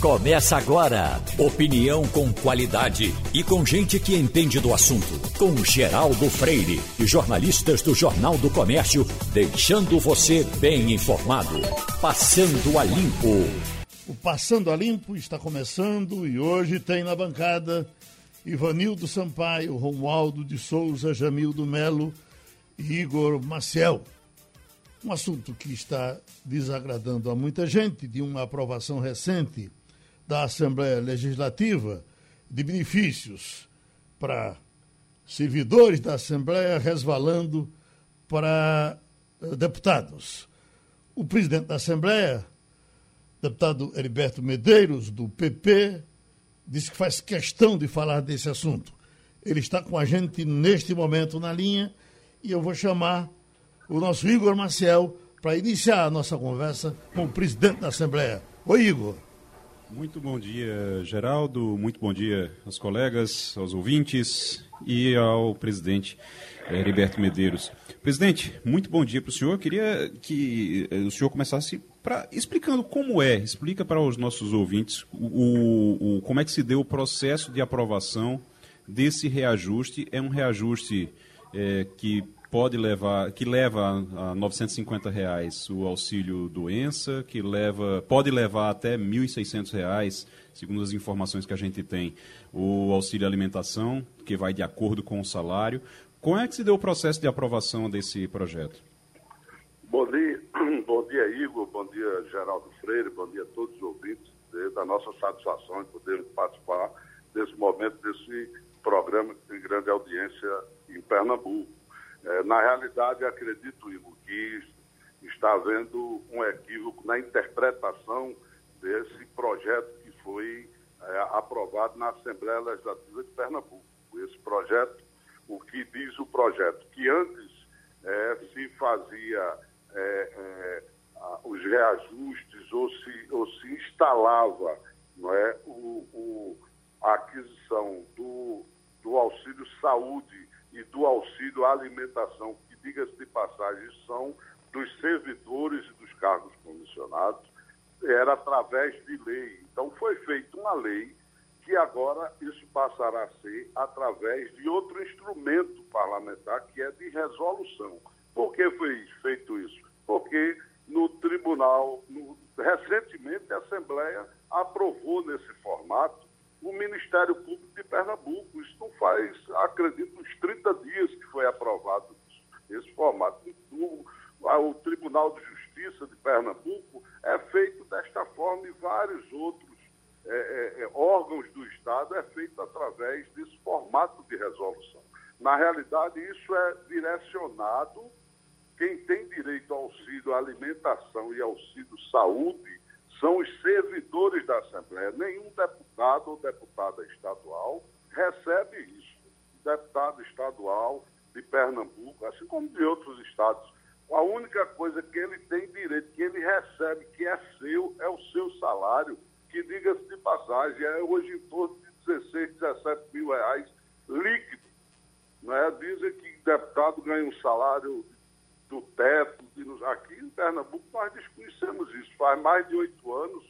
Começa agora. Opinião com qualidade e com gente que entende do assunto. Com Geraldo Freire e jornalistas do Jornal do Comércio, deixando você bem informado. Passando a Limpo. O Passando a Limpo está começando e hoje tem na bancada Ivanildo Sampaio, Romualdo de Souza, Jamildo Melo e Igor Maciel. Um assunto que está desagradando a muita gente de uma aprovação recente da Assembleia Legislativa de benefícios para servidores da Assembleia resvalando para eh, deputados. O presidente da Assembleia, deputado Heriberto Medeiros, do PP, disse que faz questão de falar desse assunto. Ele está com a gente neste momento na linha e eu vou chamar o nosso Igor Maciel para iniciar a nossa conversa com o presidente da Assembleia. Oi, Igor. Muito bom dia, Geraldo. Muito bom dia aos colegas, aos ouvintes e ao presidente eh, Heriberto Medeiros. Presidente, muito bom dia para o senhor. Eu queria que eh, o senhor começasse pra, explicando como é, explica para os nossos ouvintes o, o, como é que se deu o processo de aprovação desse reajuste. É um reajuste é, que pode levar, que leva a 950 reais o auxílio doença, que leva, pode levar até 1.600 reais, segundo as informações que a gente tem, o auxílio alimentação, que vai de acordo com o salário. Como é que se deu o processo de aprovação desse projeto? Bom dia, bom dia Igor, bom dia Geraldo Freire, bom dia a todos os ouvintes, da nossa satisfação em poder participar desse momento, desse programa que tem grande audiência. É, realidade, acredito, Igor, que está havendo um equívoco na interpretação desse projeto que foi é, aprovado na Assembleia Legislativa de Pernambuco. Esse projeto, o que diz o projeto? Que antes é, se fazia é, é, os reajustes ou se, ou se instalava não é, o, o a aquisição do, do auxílio saúde e do auxílio alimentação, diga-se de passagem, são dos servidores e dos cargos comissionados, era através de lei. Então, foi feita uma lei que agora isso passará a ser através de outro instrumento parlamentar, que é de resolução. Por que foi feito isso? Porque no tribunal, no, recentemente, a Assembleia aprovou nesse formato o Ministério Público de Pernambuco. Isso não faz, acredito, uns 30 dias que foi aprovado esse formato. O, o Tribunal de Justiça de Pernambuco é feito desta forma e vários outros é, é, é, órgãos do Estado é feito através desse formato de resolução. Na realidade, isso é direcionado. Quem tem direito ao auxílio alimentação e auxílio saúde são os servidores da Assembleia. Nenhum deputado ou deputada estadual recebe isso. Deputado estadual de Pernambuco, assim como de outros estados, a única coisa que ele tem direito, que ele recebe, que é seu, é o seu salário, que, diga-se de passagem, é hoje em torno de 16, 17 mil reais líquido. Né? Dizem que deputado ganha um salário do teto. Aqui em Pernambuco nós desconhecemos isso. Faz mais de oito anos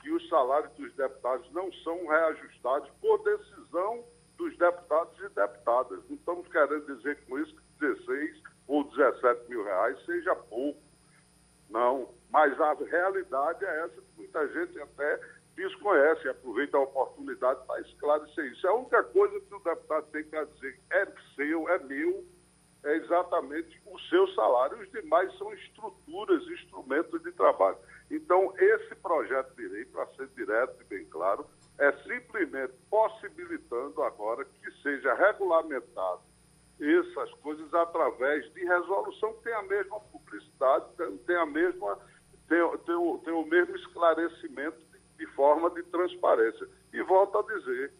que os salários dos deputados não são reajustados por decisão dos deputados e deputadas. Não estamos querendo dizer com isso que 16 ou 17 mil reais seja pouco. Não. Mas a realidade é essa que muita gente até desconhece, aproveita a oportunidade para esclarecer isso. É a única coisa que o deputado tem que dizer é seu, é meu, é exatamente o seu salário. Os demais são estruturas, instrumentos de trabalho. Então, esse projeto de lei, para ser direto e bem claro, é simplesmente possibilitando agora que seja regulamentado essas coisas através de resolução que tem a mesma publicidade, tem a mesma tem, tem, o, tem o mesmo esclarecimento de, de forma de transparência. E volto a dizer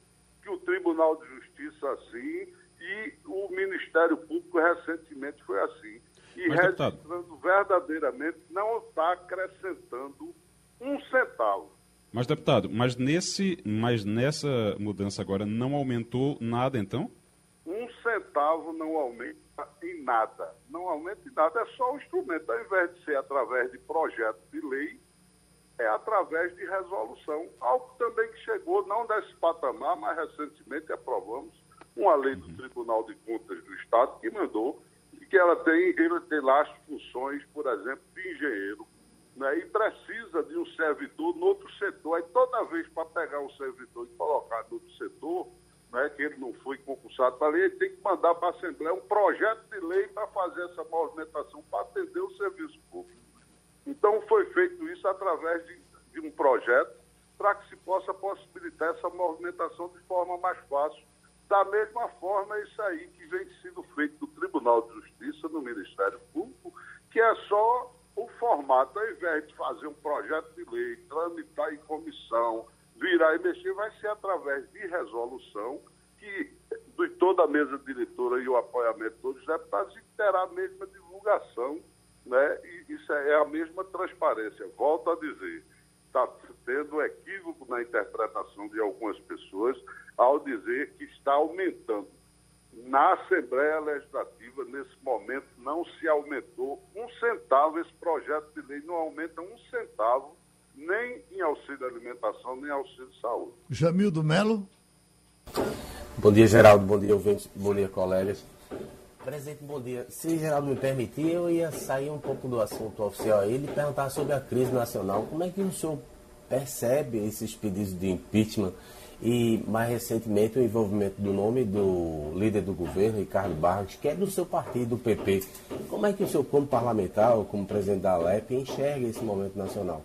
que o Tribunal de Justiça assim e o Ministério Público recentemente foi assim. E mas, registrando deputado, verdadeiramente não está acrescentando um centavo. Mas, deputado, mas, nesse, mas nessa mudança agora não aumentou nada, então? Um centavo não aumenta em nada. Não aumenta em nada, é só o instrumento. Ao invés de ser através de projeto de lei, é através de resolução. Algo também que chegou, não desse patamar, mas recentemente aprovamos uma lei do Tribunal de Contas do Estado que mandou que ela tem, ele tem lá as funções, por exemplo, de engenheiro, né, e precisa de um servidor no outro setor. Aí toda vez para pegar um servidor e colocar no outro setor, né, que ele não foi concursado para lei, ele tem que mandar para a Assembleia um projeto de lei para fazer essa movimentação, para atender o serviço público. Então foi feito isso através de, de um projeto para que se possa possibilitar essa movimentação de forma mais fácil. Da mesma forma, isso aí que vem sendo feito no Tribunal de Justiça, no Ministério Público, que é só o formato, ao invés de fazer um projeto de lei, tramitar em comissão, virar e mexer, vai ser através de resolução que de toda a mesa diretora e o apoiamento de todos os deputados terá a mesma divulgação, né? E isso é a mesma transparência. Volto a dizer, está tendo equívoco na interpretação de algumas pessoas ao dizer que está aumentando na Assembleia Legislativa, nesse momento, não se aumentou um centavo. Esse projeto de lei não aumenta um centavo, nem em auxílio alimentação, nem auxílio saúde. Jamildo Melo. Bom dia, Geraldo. Bom dia, ouvintes. Bom dia, colegas. Presidente, bom dia. Se Geraldo me permitir, eu ia sair um pouco do assunto oficial aí e perguntar sobre a crise nacional. Como é que o senhor percebe esses pedidos de impeachment? E mais recentemente o envolvimento do nome do líder do governo, Ricardo Barros, que é do seu partido, o PP. Como é que o senhor, como parlamentar ou como presidente da Alep, enxerga esse momento nacional?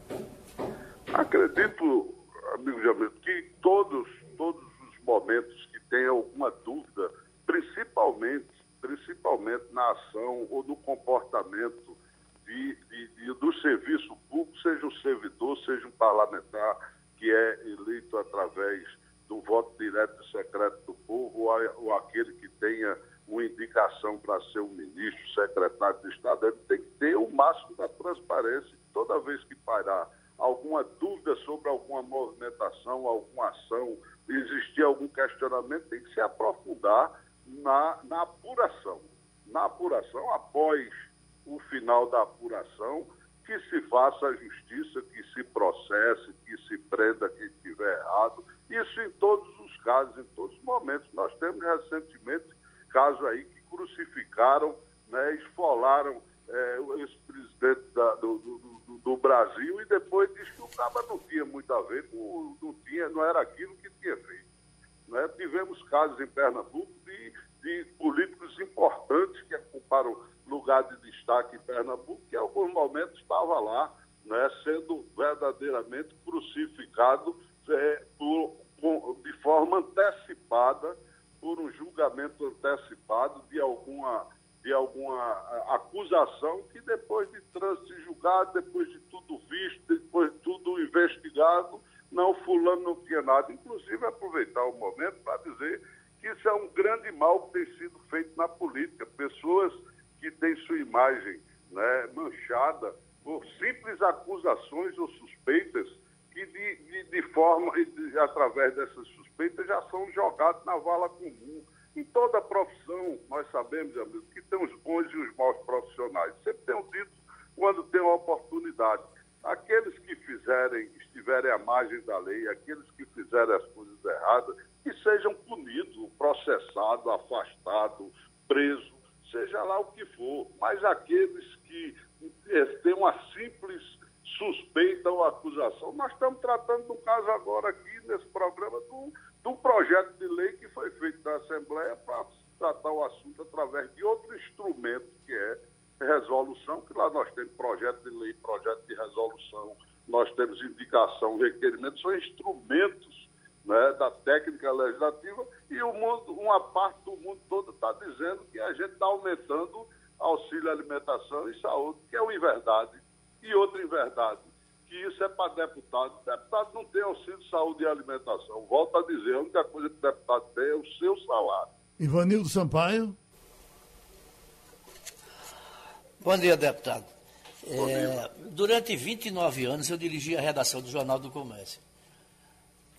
Acredito, amigo Jamil, que todos, todos os momentos que tem alguma dúvida, principalmente, principalmente na ação ou no comportamento de, de, de, do serviço público, seja um servidor, seja um parlamentar que é eleito através do voto direto e secreto do povo ou, ou aquele que tenha uma indicação para ser um ministro, secretário de Estado, ele tem que ter o máximo da transparência. Toda vez que parar alguma dúvida sobre alguma movimentação, alguma ação, existir algum questionamento, tem que se aprofundar na, na apuração. Na apuração, após o final da apuração, que se faça a justiça, que se processe, que se prenda quem estiver errado. Isso em todos os casos, em todos os momentos. Nós temos recentemente casos aí que crucificaram, né, esfolaram é, o ex-presidente do, do, do, Brasil e depois disse que o Caba não tinha muito a ver com, não, tinha, não era aquilo que tinha feito. Né? Tivemos casos em Pernambuco de, de políticos importantes que ocuparam lugar de destaque em Pernambuco, que em alguns momentos estava lá, né, sendo verdadeiramente crucificado é, por, por, de forma antecipada, por um julgamento antecipado de alguma, de alguma acusação que depois de trânsito julgado, depois de tudo visto, depois de tudo investigado, não, fulano não tinha nada. Inclusive, aproveitar o momento para dizer que isso é um grande mal que tem sido feito na política. Pessoas que tem sua imagem né, manchada por simples acusações ou suspeitas que de, de, de forma, de, através dessas suspeitas, já são jogados na vala comum. Em toda profissão, nós sabemos, amigos, que tem os bons e os maus profissionais. Sempre tenho dito quando tem uma oportunidade. Aqueles que fizerem, estiverem à margem da lei, aqueles que fizerem as coisas erradas, que sejam punidos, processados, afastados, presos, seja lá o que for, mas aqueles que é, têm uma simples suspeita ou acusação, nós estamos tratando do agora aqui nesse programa do, do projeto de lei que foi feito na Assembleia para tratar o assunto através de outro instrumento que é resolução, que lá nós temos projeto de lei, projeto de resolução, nós temos indicação, requerimento, são instrumentos né, da técnica legislativa e o mundo, uma parte do mundo todo está dizendo que a gente está aumentando auxílio alimentação e saúde, que é uma inverdade. E outra inverdade, que isso é para deputado. Deputado não tem auxílio saúde e alimentação. Volto a dizer, a única coisa que o deputado tem é o seu salário. Ivanildo Sampaio. Bom dia, deputado. É, durante 29 anos eu dirigi a redação do Jornal do Comércio.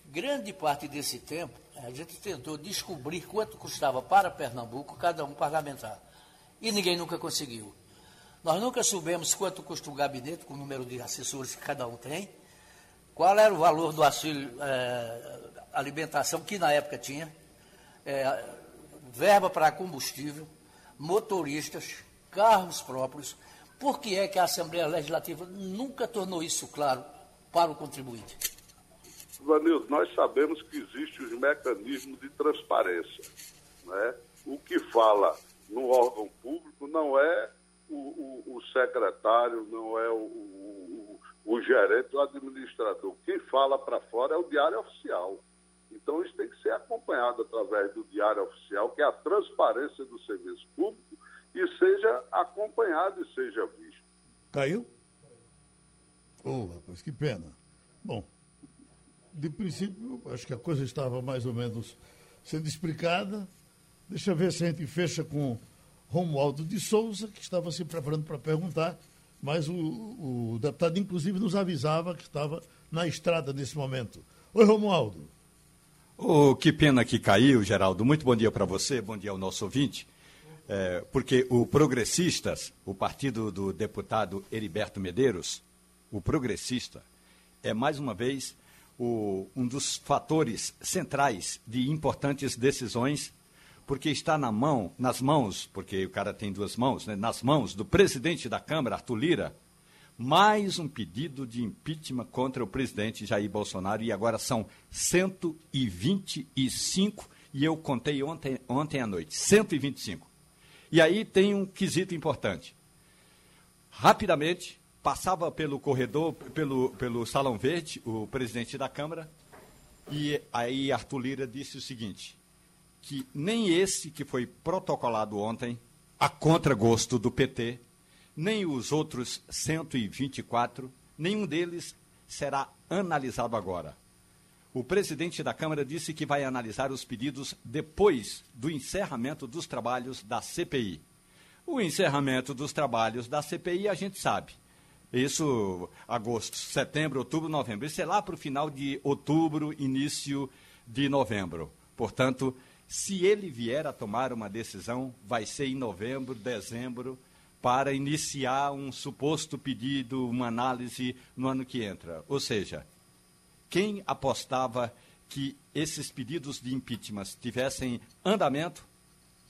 Grande parte desse tempo, a gente tentou descobrir quanto custava para Pernambuco cada um parlamentar. E ninguém nunca conseguiu. Nós nunca soubemos quanto custa o gabinete, com o número de assessores que cada um tem. qual era o valor do auxílio é, alimentação que na época tinha, é, verba para combustível, motoristas, carros próprios. Por que é que a Assembleia Legislativa nunca tornou isso claro para o contribuinte? Vanildo, nós sabemos que existem os mecanismos de transparência. Né? O que fala no órgão público não é o, o, o secretário, não é o, o, gerente, o administrador. Quem fala para fora é o diário oficial. Então, isso tem que ser acompanhado através do diário oficial, que é a transparência do serviço público, e seja acompanhado e seja visto. Caiu? Ô, oh, rapaz, que pena. Bom, de princípio, acho que a coisa estava mais ou menos sendo explicada. Deixa eu ver se a gente fecha com Romualdo de Souza, que estava se preparando para perguntar, mas o, o deputado, inclusive, nos avisava que estava na estrada nesse momento. Oi, Romualdo. Oh, que pena que caiu, Geraldo. Muito bom dia para você, bom dia ao nosso ouvinte. É, porque o Progressistas, o partido do deputado Heriberto Medeiros, o Progressista, é mais uma vez o, um dos fatores centrais de importantes decisões, porque está na mão, nas mãos, porque o cara tem duas mãos, né, nas mãos do presidente da Câmara, Arthur Lira, mais um pedido de impeachment contra o presidente Jair Bolsonaro, e agora são 125, e eu contei ontem, ontem à noite, 125. E aí tem um quesito importante. Rapidamente, passava pelo corredor, pelo, pelo Salão Verde, o presidente da Câmara, e aí Arthur Lira disse o seguinte, que nem esse que foi protocolado ontem, a contragosto do PT, nem os outros 124, nenhum deles será analisado agora. O presidente da Câmara disse que vai analisar os pedidos depois do encerramento dos trabalhos da CPI. O encerramento dos trabalhos da CPI a gente sabe. Isso, agosto, setembro, outubro, novembro. Isso é lá para o final de outubro, início de novembro. Portanto, se ele vier a tomar uma decisão, vai ser em novembro, dezembro, para iniciar um suposto pedido, uma análise no ano que entra. Ou seja, quem apostava que esses pedidos de impeachment tivessem andamento,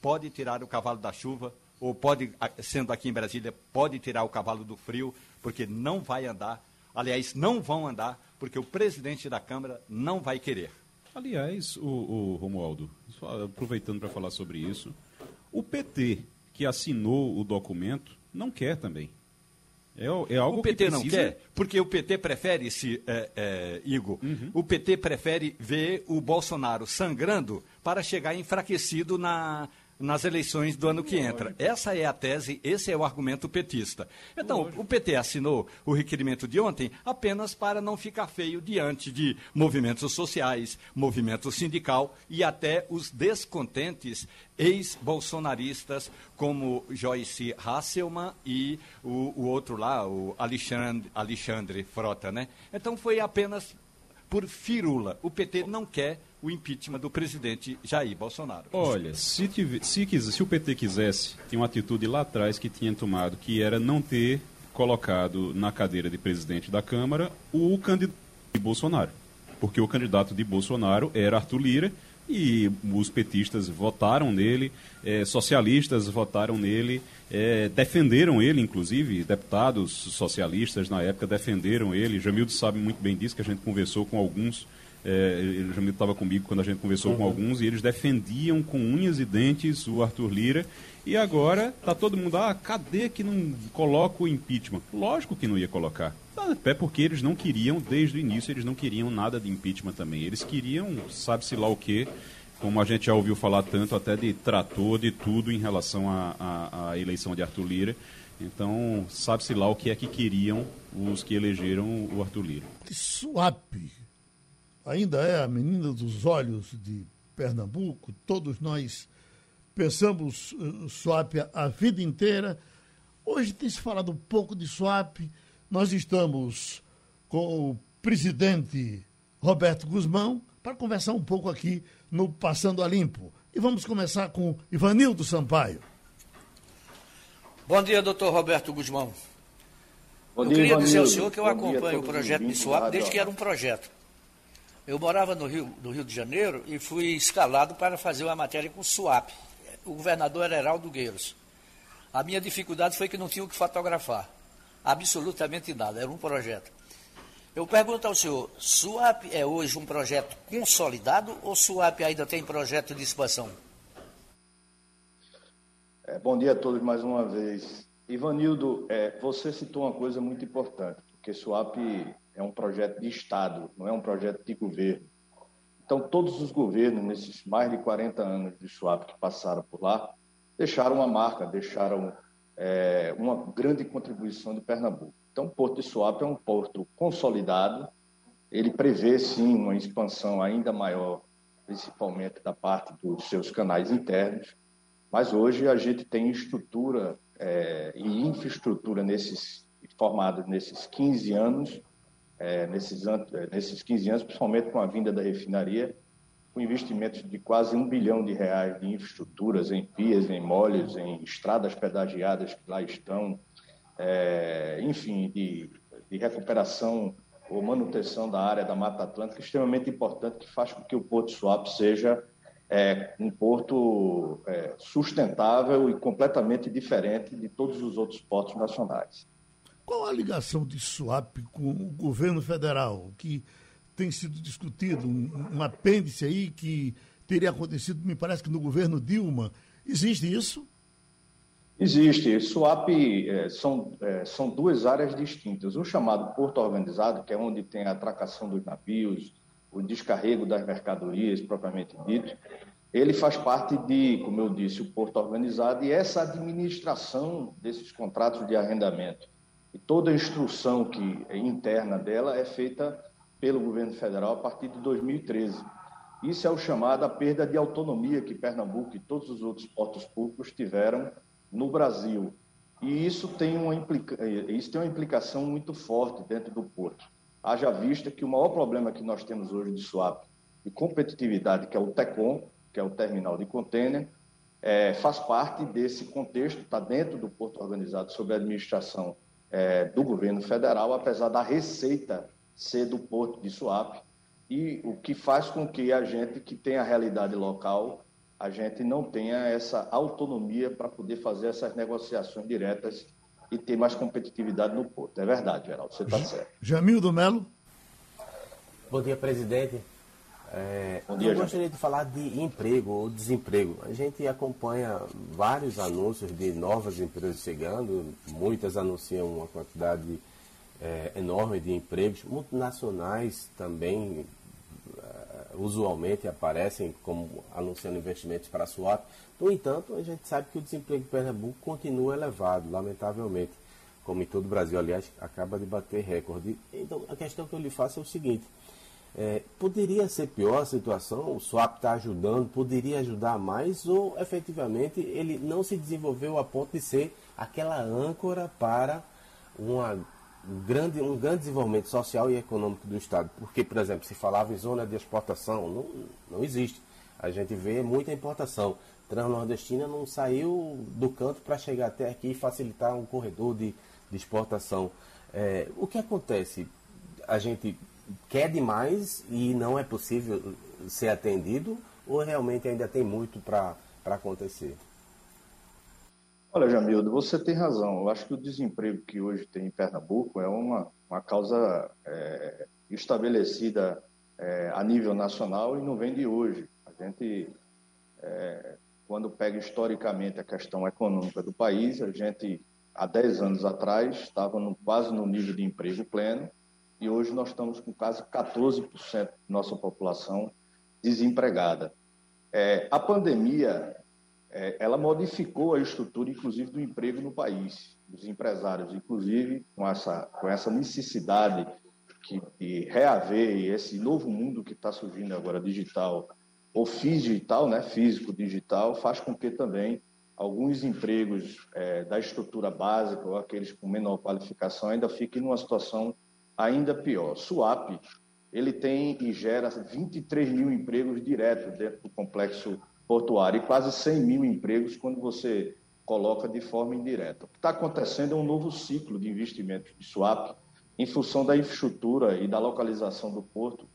pode tirar o cavalo da chuva, ou pode, sendo aqui em Brasília, pode tirar o cavalo do frio, porque não vai andar. Aliás, não vão andar, porque o presidente da Câmara não vai querer. Aliás, o, o Romualdo, aproveitando para falar sobre isso, o PT que assinou o documento não quer também. É, é algo o PT que precisa... não quer, porque o PT prefere, se, é, é, Igor, uhum. o PT prefere ver o Bolsonaro sangrando para chegar enfraquecido na, nas eleições do ano que entra. Essa é a tese, esse é o argumento petista. Então, o PT assinou o requerimento de ontem apenas para não ficar feio diante de movimentos sociais, movimento sindical e até os descontentes ex-bolsonaristas como Joyce Hasselman e o, o outro lá, o Alexandre, Alexandre Frota, né? Então foi apenas por firula. O PT não quer o impeachment do presidente Jair Bolsonaro. Olha, se, tive, se, se o PT quisesse, tinha uma atitude lá atrás que tinha tomado, que era não ter colocado na cadeira de presidente da Câmara o candidato de Bolsonaro. Porque o candidato de Bolsonaro era Arthur Lira e os petistas votaram nele, é, socialistas votaram nele, é, defenderam ele, inclusive, deputados socialistas na época defenderam ele. Jamildo sabe muito bem disso, que a gente conversou com alguns é, o Jamil estava comigo quando a gente conversou uhum. com alguns e eles defendiam com unhas e dentes o Arthur Lira. E agora tá todo mundo, ah, cadê que não coloca o impeachment? Lógico que não ia colocar. Até porque eles não queriam, desde o início, eles não queriam nada de impeachment também. Eles queriam, sabe-se lá o quê, como a gente já ouviu falar tanto, até de trator, de tudo em relação à eleição de Arthur Lira. Então, sabe-se lá o que é que queriam os que elegeram o Arthur Lira. Suape ainda é a menina dos olhos de Pernambuco, todos nós pensamos uh, swap a, a vida inteira. Hoje tem se falado um pouco de swap. Nós estamos com o presidente Roberto Guzmão para conversar um pouco aqui no Passando a Limpo. E vamos começar com Ivanildo Sampaio. Bom dia, doutor Roberto Guzmão. eu queria dizer ao senhor que eu acompanho o projeto de SWAP desde que era um projeto. Eu morava no Rio, no Rio de Janeiro e fui escalado para fazer uma matéria com SWAP. O governador era Heraldo Gueiros. A minha dificuldade foi que não tinha o que fotografar. Absolutamente nada, era um projeto. Eu pergunto ao senhor, SWAP é hoje um projeto consolidado ou SWAP ainda tem projeto de expansão? É, bom dia a todos mais uma vez. Ivanildo, é, você citou uma coisa muito importante, porque SWAP é um projeto de Estado, não é um projeto de governo. Então, todos os governos, nesses mais de 40 anos de SWAP que passaram por lá, deixaram uma marca, deixaram é, uma grande contribuição de Pernambuco. Então, o Porto de Suape é um porto consolidado, ele prevê, sim, uma expansão ainda maior, principalmente da parte dos seus canais internos, mas hoje a gente tem estrutura é, e infraestrutura nesses, formados nesses 15 anos, é, nesses, nesses 15 anos, principalmente com a vinda da refinaria, com investimentos de quase um bilhão de reais de infraestruturas em pias, em molhos, em estradas pedagiadas que lá estão, é, enfim, de, de recuperação ou manutenção da área da Mata Atlântica, extremamente importante, que faz com que o Porto Swap seja é, um porto é, sustentável e completamente diferente de todos os outros portos nacionais. Qual a ligação de Swap com o governo federal, que tem sido discutido, um, um apêndice aí que teria acontecido, me parece que no governo Dilma. Existe isso? Existe. SWAP é, são, é, são duas áreas distintas. O chamado porto organizado, que é onde tem a atracação dos navios, o descarrego das mercadorias, propriamente dito, ele faz parte de, como eu disse, o porto organizado e essa administração desses contratos de arrendamento. E toda a instrução que é interna dela é feita pelo governo federal a partir de 2013. Isso é o chamado a perda de autonomia que Pernambuco e todos os outros portos públicos tiveram no Brasil. E isso tem uma, implica... isso tem uma implicação muito forte dentro do porto. Haja vista que o maior problema que nós temos hoje de swap de competitividade, que é o TECOM, que é o terminal de contêiner, é, faz parte desse contexto, está dentro do porto organizado sob a administração é, do governo federal, apesar da receita ser do porto de Suape, e o que faz com que a gente que tem a realidade local, a gente não tenha essa autonomia para poder fazer essas negociações diretas e ter mais competitividade no porto. É verdade, Geraldo, você está certo. Jamil do Melo. Bom dia, presidente. É, Bom dia, eu gostaria de falar de emprego ou desemprego. A gente acompanha vários anúncios de novas empresas chegando, muitas anunciam uma quantidade é, enorme de empregos. Multinacionais também uh, usualmente aparecem como anunciando investimentos para a SWAP. No entanto, a gente sabe que o desemprego em Pernambuco continua elevado, lamentavelmente, como em todo o Brasil, aliás, acaba de bater recorde. Então, a questão que eu lhe faço é o seguinte. É, poderia ser pior a situação? O SWAP está ajudando, poderia ajudar mais ou efetivamente ele não se desenvolveu a ponto de ser aquela âncora para uma um grande, um grande desenvolvimento social e econômico do Estado. Porque, por exemplo, se falava em zona de exportação, não, não existe. A gente vê muita importação. Transnordestina não saiu do canto para chegar até aqui e facilitar um corredor de, de exportação. É, o que acontece? A gente quer demais e não é possível ser atendido ou realmente ainda tem muito para acontecer? Olha, Jamildo, você tem razão. Eu acho que o desemprego que hoje tem em Pernambuco é uma, uma causa é, estabelecida é, a nível nacional e não vem de hoje. A gente, é, quando pega historicamente a questão econômica do país, a gente, há 10 anos atrás, estava no, quase no nível de emprego pleno e hoje nós estamos com quase 14% da nossa população desempregada. É, a pandemia é, ela modificou a estrutura, inclusive, do emprego no país, dos empresários, inclusive com essa, com essa necessidade que, de reaver esse novo mundo que está surgindo agora, digital, ou digital, né, físico digital, faz com que também alguns empregos é, da estrutura básica ou aqueles com menor qualificação ainda fiquem numa situação ainda pior. SUAP, ele tem e gera 23 mil empregos diretos dentro do complexo portuário e quase 100 mil empregos quando você coloca de forma indireta. O que está acontecendo é um novo ciclo de investimentos de swap em função da infraestrutura e da localização do porto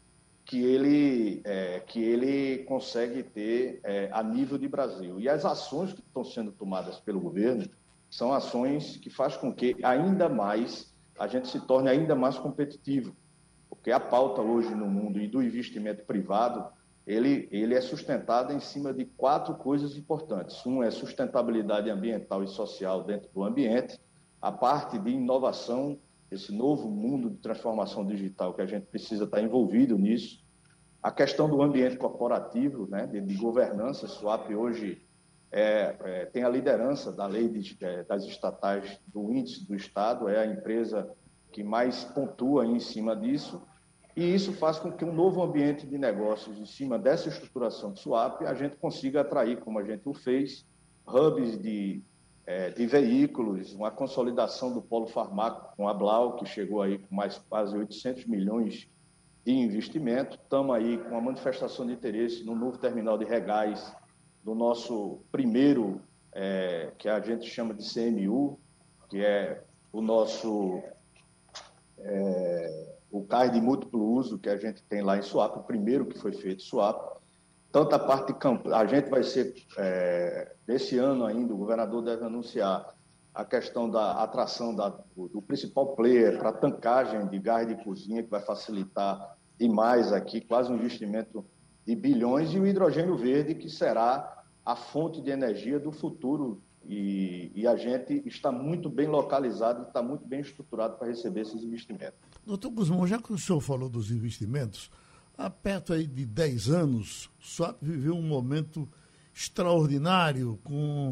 que ele, é, que ele consegue ter é, a nível de Brasil. E as ações que estão sendo tomadas pelo governo são ações que fazem com que ainda mais a gente se torne ainda mais competitivo, porque a pauta hoje no mundo e do investimento privado ele, ele é sustentado em cima de quatro coisas importantes. Um é sustentabilidade ambiental e social dentro do ambiente, a parte de inovação esse novo mundo de transformação digital que a gente precisa estar envolvido nisso. A questão do ambiente corporativo, né, de, de governança, SWAP hoje é, é, tem a liderança da lei de, é, das estatais do índice do Estado, é a empresa que mais pontua em cima disso, e isso faz com que um novo ambiente de negócios em cima dessa estruturação de SWAP a gente consiga atrair, como a gente o fez, hubs de é, de veículos, uma consolidação do polo farmáco com a Blau, que chegou aí com mais quase 800 milhões de investimento. Estamos aí com a manifestação de interesse no novo terminal de regás do nosso primeiro, é, que a gente chama de CMU, que é o nosso é, o CAI de múltiplo uso que a gente tem lá em Suape, o primeiro que foi feito em Suape tanto a parte de campo, a gente vai ser, é, desse ano ainda, o governador deve anunciar a questão da atração da, do, do, principal player para tancagem de gás de cozinha, que vai facilitar demais aqui, quase um investimento de bilhões, e o hidrogênio verde, que será a fonte de energia do futuro. E, e a gente está muito bem localizado, está muito bem estruturado para receber esses investimentos. Doutor Guzmão, já que o senhor falou dos investimentos, há perto aí de 10 anos, só viveu um momento extraordinário com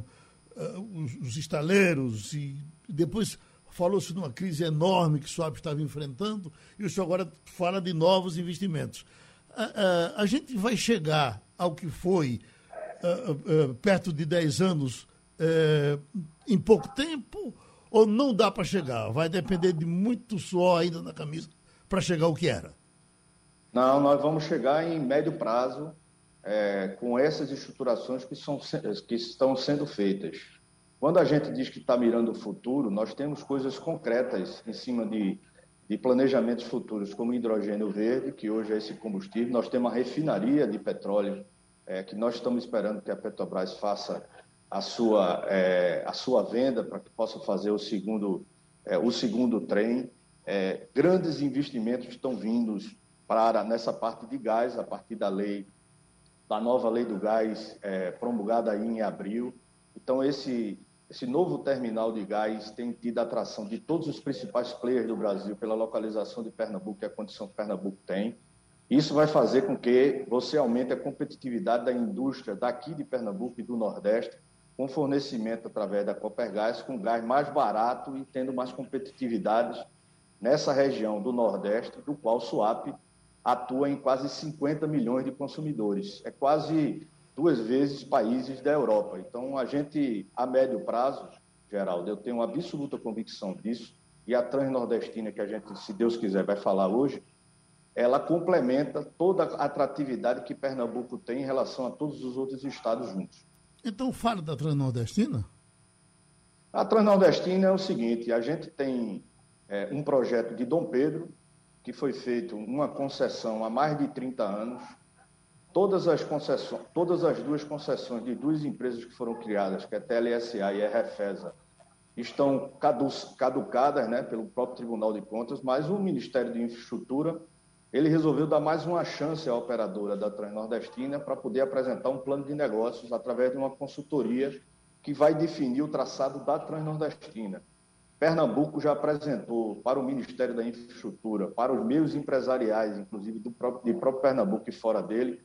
uh, os, os estaleiros e depois falou-se de uma crise enorme que o SWAP estava enfrentando e o senhor agora fala de novos investimentos. Uh, a gente vai chegar ao que foi perto de 10 anos eh, em pouco tempo ou não dá para chegar? Vai depender de muito suor ainda na camisa para chegar ao que era? Não, nós vamos chegar em médio prazo é, com essas estruturações que, são, que estão sendo feitas. Quando a gente diz que está mirando o futuro, nós temos coisas concretas em cima de, de planejamentos futuros, como hidrogênio verde, que hoje é esse combustível. Nós temos uma refinaria de petróleo, é, que nós estamos esperando que a Petrobras faça a sua, é, a sua venda para que possa fazer o segundo, é, o segundo trem. É, grandes investimentos estão vindos para nessa parte de gás, a partir da lei, da nova lei do gás é, promulgada aí em abril. Então, esse, esse novo terminal de gás tem tido a atração de todos os principais players do Brasil pela localização de Pernambuco e a condição que Pernambuco tem. Isso vai fazer com que você aumente a competitividade da indústria daqui de Pernambuco e do Nordeste, com fornecimento através da Copergás, com gás mais barato e tendo mais competitividade nessa região do Nordeste, do qual o SUAP atua em quase 50 milhões de consumidores. É quase duas vezes países da Europa. Então, a gente, a médio prazo, Geraldo, eu tenho absoluta convicção disso, e a Transnordestina, que a gente, se Deus quiser, vai falar hoje, ela complementa toda a atratividade que Pernambuco tem em relação a todos os outros estados juntos. Então, fala da Transnordestina. A Transnordestina é o seguinte: a gente tem é, um projeto de Dom Pedro, que foi feito uma concessão há mais de 30 anos. Todas as concessões, todas as duas concessões de duas empresas que foram criadas, que é a TLSA e a Refesa, estão caducadas, né, pelo próprio Tribunal de Contas, mas o Ministério de Infraestrutura ele resolveu dar mais uma chance à operadora da Transnordestina para poder apresentar um plano de negócios através de uma consultoria que vai definir o traçado da Transnordestina. Pernambuco já apresentou para o Ministério da Infraestrutura, para os meios empresariais, inclusive do próprio, de próprio Pernambuco e fora dele,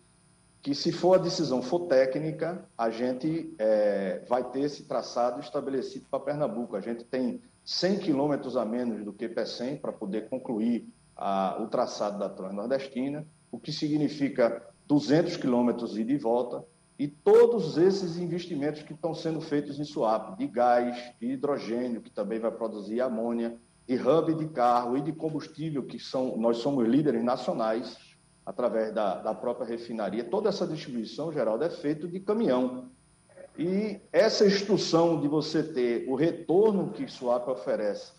que se for a decisão for técnica, a gente é, vai ter esse traçado estabelecido para Pernambuco. A gente tem 100 quilômetros a menos do que PECEM para poder concluir a, o traçado da Transnordestina, o que significa 200 quilômetros ida e volta, e todos esses investimentos que estão sendo feitos em Suape, de gás, de hidrogênio, que também vai produzir amônia, de hub de carro e de combustível, que são, nós somos líderes nacionais, através da, da própria refinaria. Toda essa distribuição, Geraldo, é feita de caminhão. E essa instrução de você ter o retorno que Suape oferece,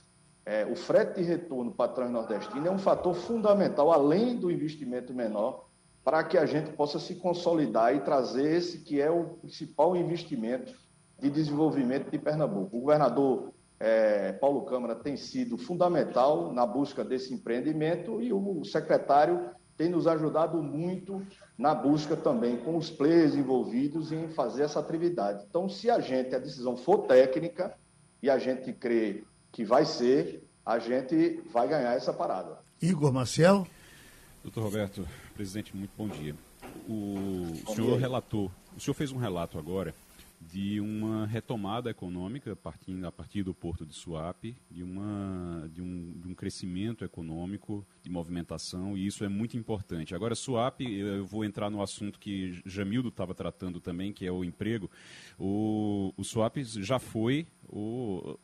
é, o frete de retorno para Transnordestina é um fator fundamental, além do investimento menor, para que a gente possa se consolidar e trazer esse que é o principal investimento de desenvolvimento de Pernambuco. O governador é, Paulo Câmara tem sido fundamental na busca desse empreendimento e o secretário tem nos ajudado muito na busca também com os players envolvidos em fazer essa atividade. Então, se a gente, a decisão for técnica e a gente crê que vai ser, a gente vai ganhar essa parada. Igor Maciel. Doutor Roberto, presidente, muito bom dia. O, o senhor relatou, o senhor fez um relato agora de uma retomada econômica partindo, a partir do porto de Suape, de, uma, de, um, de um crescimento econômico, de movimentação, e isso é muito importante. Agora, Suape, eu vou entrar no assunto que Jamildo estava tratando também, que é o emprego. O, o Suape já foi o,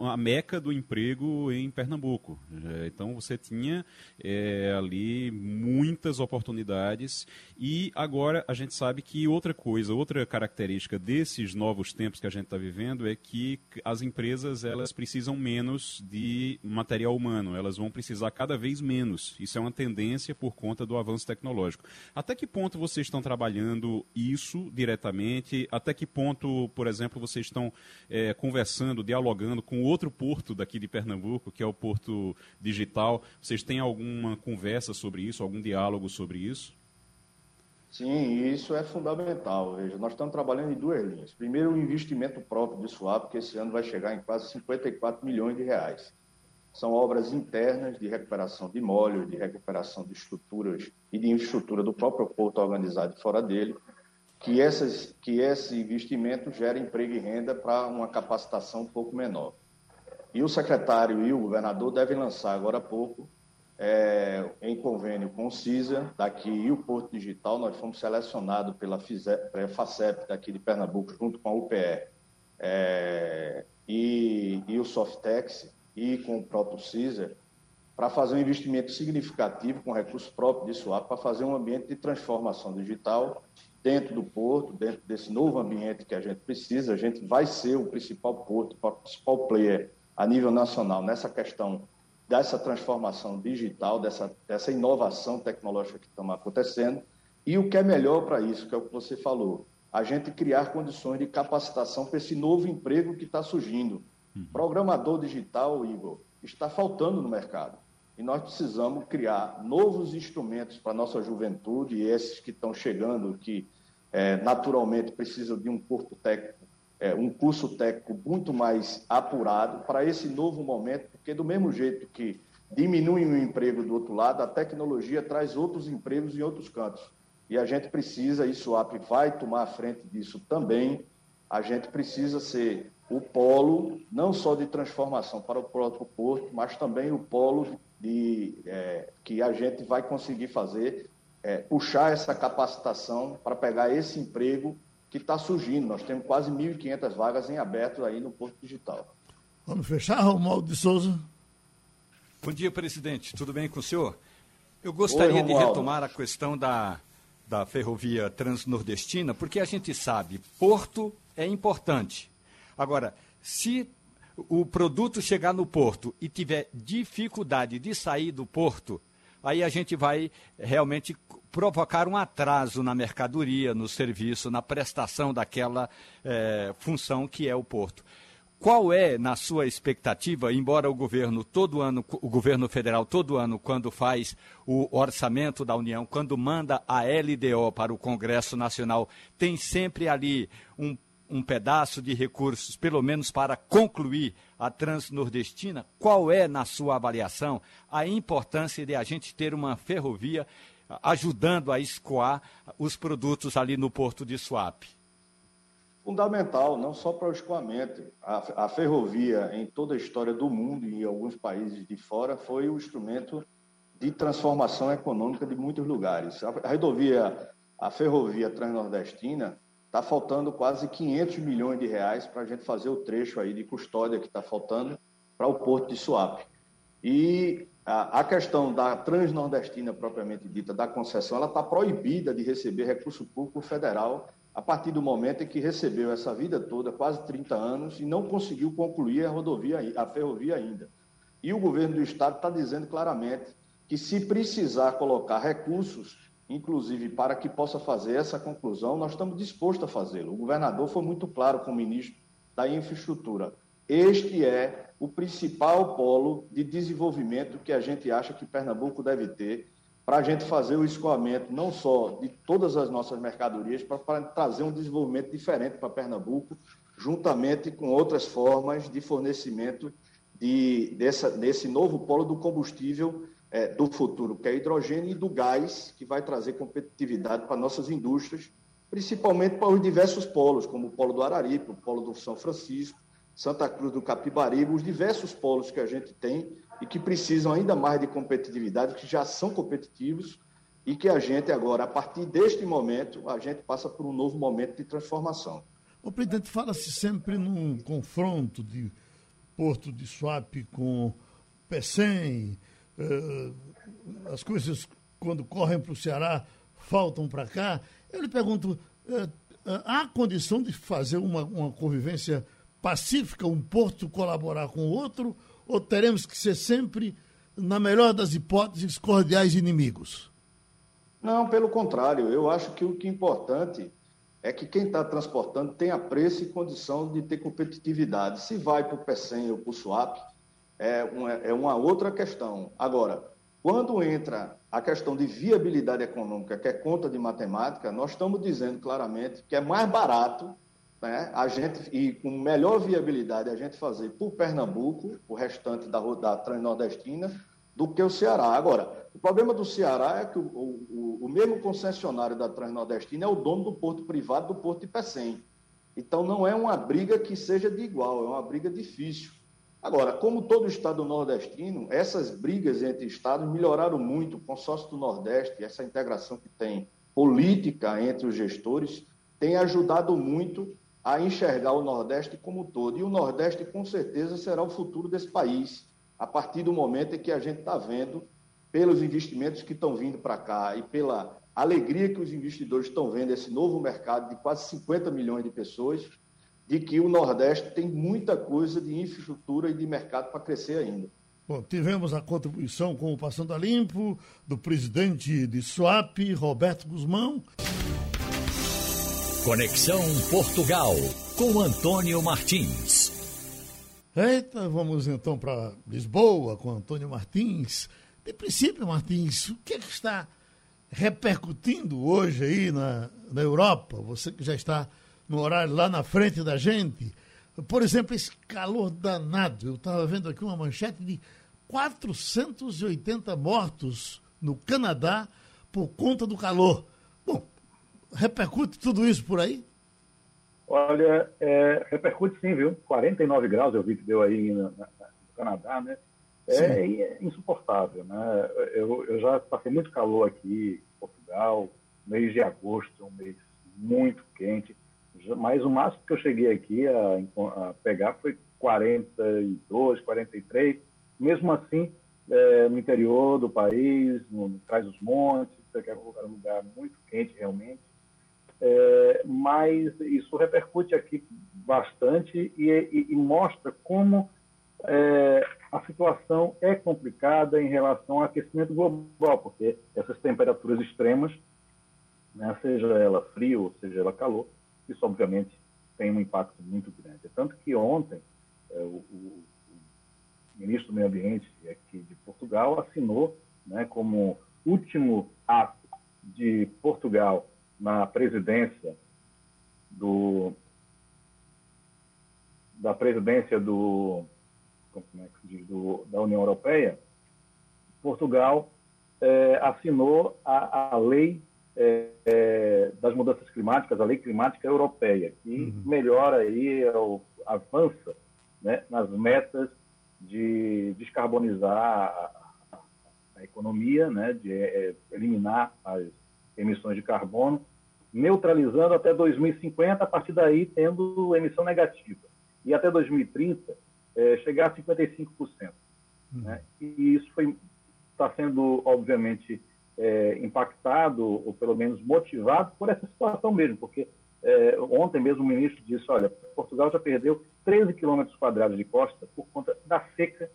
a meca do emprego em Pernambuco. É, então você tinha é, ali muitas oportunidades e agora a gente sabe que outra coisa, outra característica desses novos tempos que a gente está vivendo é que as empresas elas precisam menos de material humano, elas vão precisar cada vez menos. Isso é uma tendência por conta do avanço tecnológico. Até que ponto vocês estão trabalhando isso diretamente? Até que ponto, por exemplo, vocês estão é, conversando, dialogando com outro porto daqui de Pernambuco, que é o Porto Digital. Vocês têm alguma conversa sobre isso, algum diálogo sobre isso? Sim, isso é fundamental. Veja, nós estamos trabalhando em duas linhas. Primeiro, o investimento próprio de SWAP, que esse ano vai chegar em quase 54 milhões de reais. São obras internas de recuperação de molhos, de recuperação de estruturas e de infraestrutura do próprio porto organizado fora dele, que, essas, que esse investimento gera emprego e renda para uma capacitação um pouco menor. E o secretário e o governador devem lançar agora há pouco, é, em convênio com o CISA, daqui e o Porto Digital, nós fomos selecionados pela FACEP daqui de Pernambuco, junto com a UPE é, e, e o Softex e com o próprio CISA, para fazer um investimento significativo com recursos próprios de SUAP, para fazer um ambiente de transformação digital dentro do porto, dentro desse novo ambiente que a gente precisa, a gente vai ser o principal porto, o principal player a nível nacional nessa questão dessa transformação digital, dessa, dessa inovação tecnológica que está acontecendo. E o que é melhor para isso, que é o que você falou, a gente criar condições de capacitação para esse novo emprego que está surgindo. Uhum. Programador digital, Igor, está faltando no mercado. E nós precisamos criar novos instrumentos para a nossa juventude, e esses que estão chegando, que é, naturalmente precisam de um corpo técnico, é, um curso técnico muito mais apurado para esse novo momento, porque do mesmo jeito que diminui o emprego do outro lado, a tecnologia traz outros empregos em outros cantos. E a gente precisa, isso o AP vai tomar a frente disso também, a gente precisa ser o polo, não só de transformação para o próprio porto, mas também o polo de, é, que a gente vai conseguir fazer é, puxar essa capacitação para pegar esse emprego que está surgindo. Nós temos quase 1.500 vagas em aberto aí no Porto Digital. Vamos fechar, Romualdo de Souza? Bom dia, presidente. Tudo bem com o senhor? Eu gostaria Oi, de retomar a questão da, da ferrovia transnordestina, porque a gente sabe, porto é importante. Agora, se o produto chegar no porto e tiver dificuldade de sair do porto, aí a gente vai realmente provocar um atraso na mercadoria, no serviço, na prestação daquela é, função que é o porto. Qual é, na sua expectativa, embora o governo todo ano, o governo federal todo ano, quando faz o orçamento da União, quando manda a LDO para o Congresso Nacional, tem sempre ali um um pedaço de recursos, pelo menos para concluir a transnordestina, qual é, na sua avaliação, a importância de a gente ter uma ferrovia ajudando a escoar os produtos ali no porto de Suape? Fundamental, não só para o escoamento. A, a ferrovia, em toda a história do mundo e em alguns países de fora, foi o instrumento de transformação econômica de muitos lugares. A, a rodovia, a ferrovia transnordestina, Está faltando quase 500 milhões de reais para a gente fazer o trecho aí de custódia que está faltando para o Porto de Suape. E a, a questão da transnordestina propriamente dita, da concessão, ela está proibida de receber recurso público federal a partir do momento em que recebeu essa vida toda, quase 30 anos, e não conseguiu concluir a rodovia, a ferrovia ainda. E o governo do estado está dizendo claramente que se precisar colocar recursos, inclusive para que possa fazer essa conclusão, nós estamos dispostos a fazê-lo. O governador foi muito claro com o ministro da Infraestrutura. Este é o principal polo de desenvolvimento que a gente acha que Pernambuco deve ter para a gente fazer o escoamento não só de todas as nossas mercadorias, para trazer um desenvolvimento diferente para Pernambuco, juntamente com outras formas de fornecimento de, dessa, desse novo polo do combustível é, do futuro, que é hidrogênio e do gás, que vai trazer competitividade para nossas indústrias, principalmente para os diversos polos, como o polo do Araripe, o polo do São Francisco, Santa Cruz do Capibaribe, os diversos polos que a gente tem e que precisam ainda mais de competitividade, que já são competitivos e que a gente agora, a partir deste momento, a gente passa por um novo momento de transformação. O presidente fala-se sempre num confronto de Porto de Suape com Pecém, uh, as coisas quando correm para o Ceará faltam para cá. Eu lhe pergunto, uh, há condição de fazer uma, uma convivência pacífica, um porto colaborar com o outro, ou teremos que ser sempre, na melhor das hipóteses, cordiais inimigos? Não, pelo contrário, eu acho que o que é importante é que quem está transportando tenha preço e condição de ter competitividade. Se vai para o PECEM ou para o SWAP, é uma, é uma outra questão. Agora, quando entra a questão de viabilidade econômica, que é conta de matemática, nós estamos dizendo claramente que é mais barato né, a gente, e com melhor viabilidade, a gente fazer por Pernambuco, o restante da, da Transnordestina, do que o Ceará. Agora, o problema do Ceará é que o, o, o mesmo concessionário da Transnordestina é o dono do porto privado do Porto de Pecém. Então, não é uma briga que seja de igual, é uma briga difícil. Agora, como todo estado nordestino, essas brigas entre estados melhoraram muito. O consórcio do Nordeste, essa integração que tem política entre os gestores, tem ajudado muito a enxergar o Nordeste como um todo. E o Nordeste, com certeza, será o futuro desse país, a partir do momento em que a gente está vendo, pelos investimentos que estão vindo para cá e pela alegria que os investidores estão vendo esse novo mercado de quase 50 milhões de pessoas, de que o Nordeste tem muita coisa de infraestrutura e de mercado para crescer ainda. Bom, tivemos a contribuição com o Passando a Limpo do presidente de SWAP, Roberto Guzmão. Conexão Portugal, com Antônio Martins. Eita, vamos então para Lisboa com Antônio Martins. De princípio, Martins, o que, é que está repercutindo hoje aí na, na Europa? Você que já está no horário lá na frente da gente. Por exemplo, esse calor danado. Eu estava vendo aqui uma manchete de 480 mortos no Canadá por conta do calor. Bom, repercute tudo isso por aí? Olha, é, repercute sim, viu? 49 graus eu vi que deu aí no, no Canadá, né? É, é, insuportável, né? Eu, eu já passei muito calor aqui em Portugal, mês de agosto, é um mês muito quente, mas o máximo que eu cheguei aqui a, a pegar foi 42, 43, mesmo assim, é, no interior do país, no, no Trás dos Montes, que um lugar muito quente realmente, é, mas isso repercute aqui bastante e, e, e mostra como é, a situação é complicada em relação ao aquecimento global, porque essas temperaturas extremas, né, seja ela frio ou seja ela calor, isso obviamente tem um impacto muito grande. Tanto que ontem é, o, o, ministro do Meio Ambiente aqui de Portugal assinou né, como último ato de Portugal na presidência do da presidência do, é diz, do da União Europeia, Portugal é, assinou a, a lei é, é, das mudanças climáticas, a lei climática europeia, que uhum. melhora aí, avança né, nas metas de descarbonizar a, a economia, né, de é, eliminar as emissões de carbono, neutralizando até 2050, a partir daí tendo emissão negativa. E até 2030, é, chegar a 55%. Uhum. Né? E isso está sendo, obviamente, é, impactado, ou pelo menos motivado, por essa situação mesmo, porque É, ontem mesmo o ministro disse, olha, Portugal já perdeu 13 quilômetros quadrados de costa por conta da seca,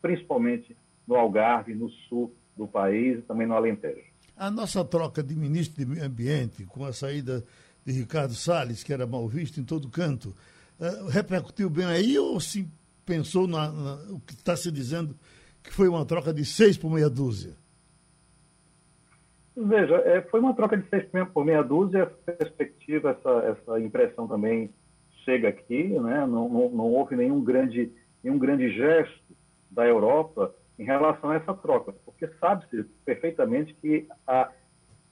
principalmente no Algarve, no sul do país e também no Alentejo. A nossa troca de ministro de Meio Ambiente com a saída de Ricardo Salles, que era mal visto em todo canto, uh, repercutiu bem aí ou se pensou na, na, o que está se dizendo que foi uma troca de seis por meia dúzia? Veja, é, foi uma troca de seis por meia dúzia, essa perspectiva, essa, essa impressão também chega aqui, né? não, não, não houve nenhum grande, nenhum grande gesto da Europa em relação a essa troca, porque sabe-se perfeitamente que a,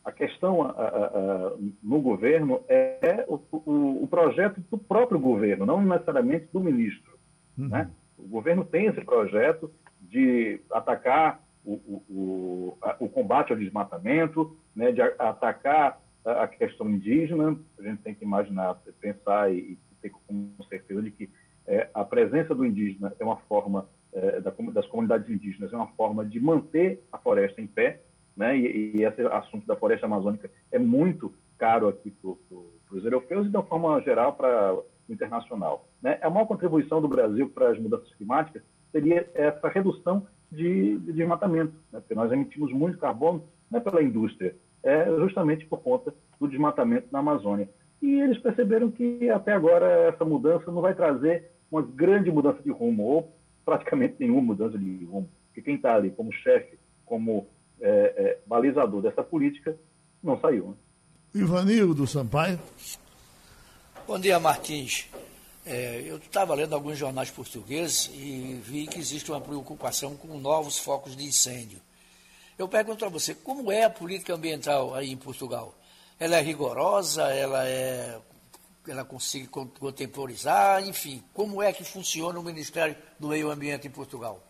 a questão a, a, no governo é o, o, o, projeto do próprio governo, não necessariamente do ministro. Uhum. Né? O governo tem esse projeto de atacar o, o, o combate ao desmatamento, né, de atacar a questão indígena. A gente tem que imaginar, pensar e, e ter com certeza de que é, a presença do indígena é uma forma é, das comunidades indígenas é uma forma de manter a floresta em pé, né? E, e esse assunto da floresta amazônica é muito caro aqui para os europeus e, de uma forma geral, para internacional. Né? A maior contribuição do Brasil para as mudanças climáticas seria essa redução de, de desmatamento, né? porque nós emitimos muito carbono não é pela indústria, é justamente por conta do desmatamento na Amazônia. E eles perceberam que até agora essa mudança não vai trazer uma grande mudança de rumo, ou praticamente nenhuma mudança de rumo, porque quem está ali como chefe, como é, é, balizador dessa política, não saiu. Né? Ivanildo Sampaio. Bom dia, Martins. É, eu estava lendo alguns jornais portugueses e vi que existe uma preocupação com novos focos de incêndio. Eu pergunto a você, como é a política ambiental aí em Portugal? Ela é rigorosa? Ela é ela consegue contemporizar, enfim, como é que funciona o Ministério do Meio Ambiente em Portugal?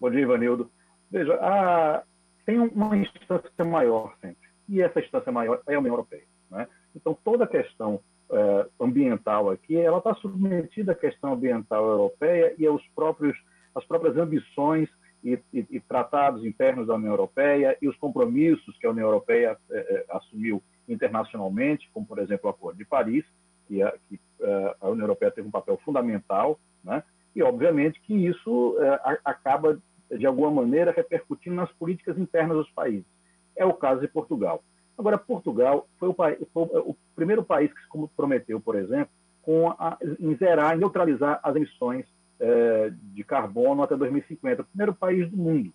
Bom dia, Ivanildo. Veja, a, tem uma instância maior sempre, e essa instância maior é a União Europeia. Né? Então, toda a questão é, ambiental aqui, ela está submetida à questão ambiental europeia e aos próprios, às próprias ambições e, e, e, tratados internos da União Europeia e os compromissos que a União Europeia é, é, assumiu internacionalmente, como, por exemplo, o Acordo de Paris, que, a, que a União Europeia teve um papel fundamental, né? e, obviamente, que isso acaba, de alguma maneira, repercutindo nas políticas internas dos países. É o caso de Portugal. Agora, Portugal foi o, foi o primeiro país que se comprometeu, por exemplo, com a, em zerar, em neutralizar as emissões é, de carbono até 2050. O primeiro país do mundo.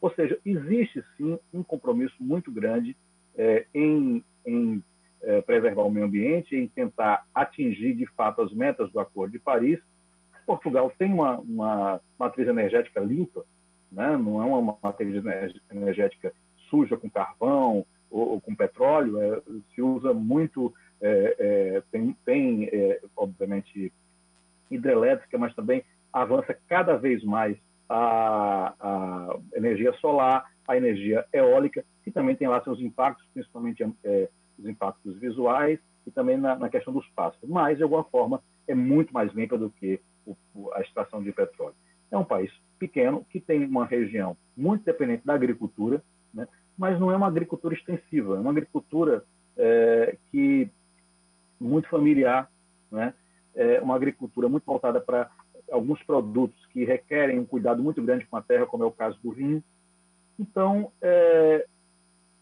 Ou seja, existe sim um compromisso muito grande é, em, em é, preservar o meio ambiente, em tentar atingir de fato as metas do Acordo de Paris. Portugal tem uma, uma matriz energética limpa, né? não é uma matriz energética suja com carvão ou, ou com petróleo, é, se usa muito, é, é, tem, tem é, obviamente, hidrelétrica, mas também avança cada vez mais a, a, energia solar, a energia eólica, que também tem lá seus impactos, principalmente é, os impactos visuais e também na, na, questão dos pássaros. Mas, de alguma forma, é muito mais limpa do que o, a extração de petróleo. É um país pequeno que tem uma região muito dependente da agricultura, né? Mas não é uma agricultura extensiva, é uma agricultura é, que muito familiar, né? é uma agricultura muito voltada para alguns produtos que requerem um cuidado muito grande com a terra, como é o caso do vinho. Então, é,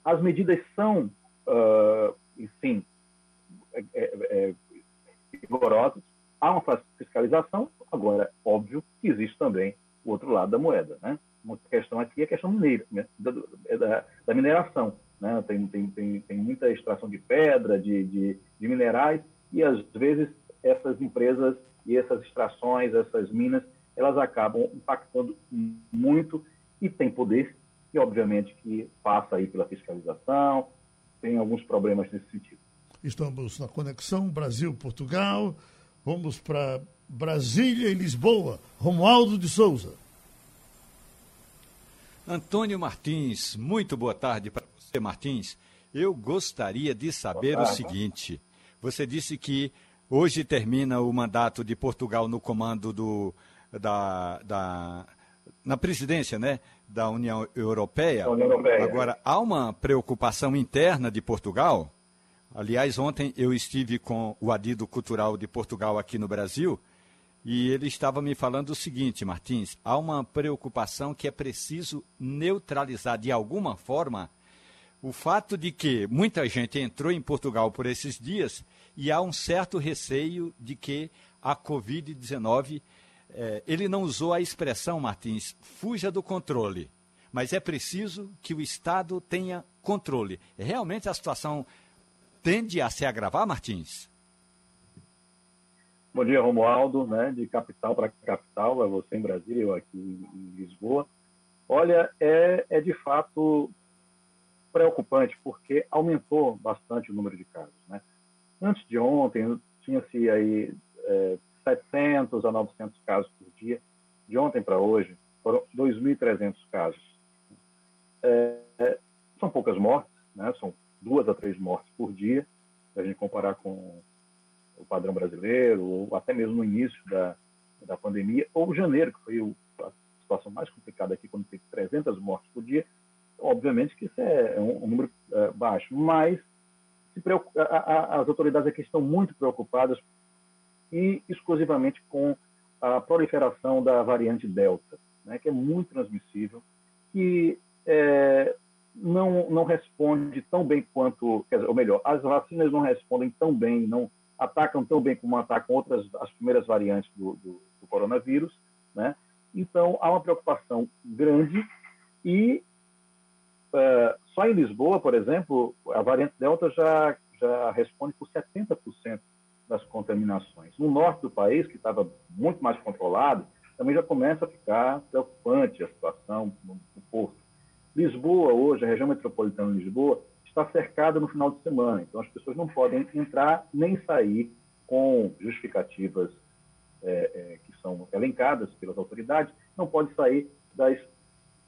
as medidas são, uh, enfim, é, é, é, rigorosas. Há uma fiscalização, agora, óbvio que existe também o outro lado da moeda. Né? Uma questão aqui é a questão mineira, né? da, da, da, mineração. Né? Tem, tem, tem, tem, muita extração de pedra, de, de, de minerais, e às vezes essas empresas e essas extrações, essas minas, elas acabam impactando muito e tem poder, e obviamente que passa aí pela fiscalização, tem alguns problemas nesse sentido. Estamos na conexão Brasil-Portugal, vamos para Brasília e Lisboa. Romualdo de Souza. Antônio Martins, muito boa tarde para você, Martins. Eu gostaria de saber o seguinte: você disse que Hoje termina o mandato de Portugal no comando do, da, da, na presidência né, da União Europeia. União Europeia. Agora, há uma preocupação interna de Portugal? Aliás, ontem eu estive com o Adido Cultural de Portugal aqui no Brasil e ele estava me falando o seguinte, Martins: há uma preocupação que é preciso neutralizar de alguma forma o fato de que muita gente entrou em Portugal por esses dias e há um certo receio de que a Covid-19, eh, ele não usou a expressão, Martins, fuja do controle, mas é preciso que o Estado tenha controle. Realmente a situação tende a se agravar, Martins? Bom dia, Romualdo, né, de capital para capital, é você em Brasília, eu aqui em Lisboa. Olha, é, é de fato preocupante, porque aumentou bastante o número de casos. Né? Antes de ontem, tinha-se aí é, 700 a 900 casos por dia. De ontem para hoje, foram 2.300 casos. É, é, são poucas mortes, né? são duas a três mortes por dia, se a gente comparar com o padrão brasileiro, ou até mesmo no início da, da pandemia, ou janeiro, que foi a situação mais complicada aqui, quando teve 300 mortes por dia. Obviamente que isso é um, um número é, baixo, mas a, a, as autoridades aqui estão muito preocupadas e exclusivamente com a proliferação da variante Delta, né, que é muito transmissível, que é, não, não responde tão bem quanto, dizer, ou melhor, as vacinas não respondem tão bem, não atacam tão bem como atacam outras, as primeiras variantes do, do, do coronavírus, né? Então, há uma preocupação grande e uh, só em Lisboa, por exemplo, a variante Delta já, já responde por 70% das contaminações. No norte do país, que estava muito mais controlado, também já começa a ficar preocupante a situação no, no Porto. Lisboa, hoje, a região metropolitana de Lisboa, está cercada no final de semana, então as pessoas não podem entrar nem sair com justificativas é, é, que são elencadas pelas autoridades, não pode sair das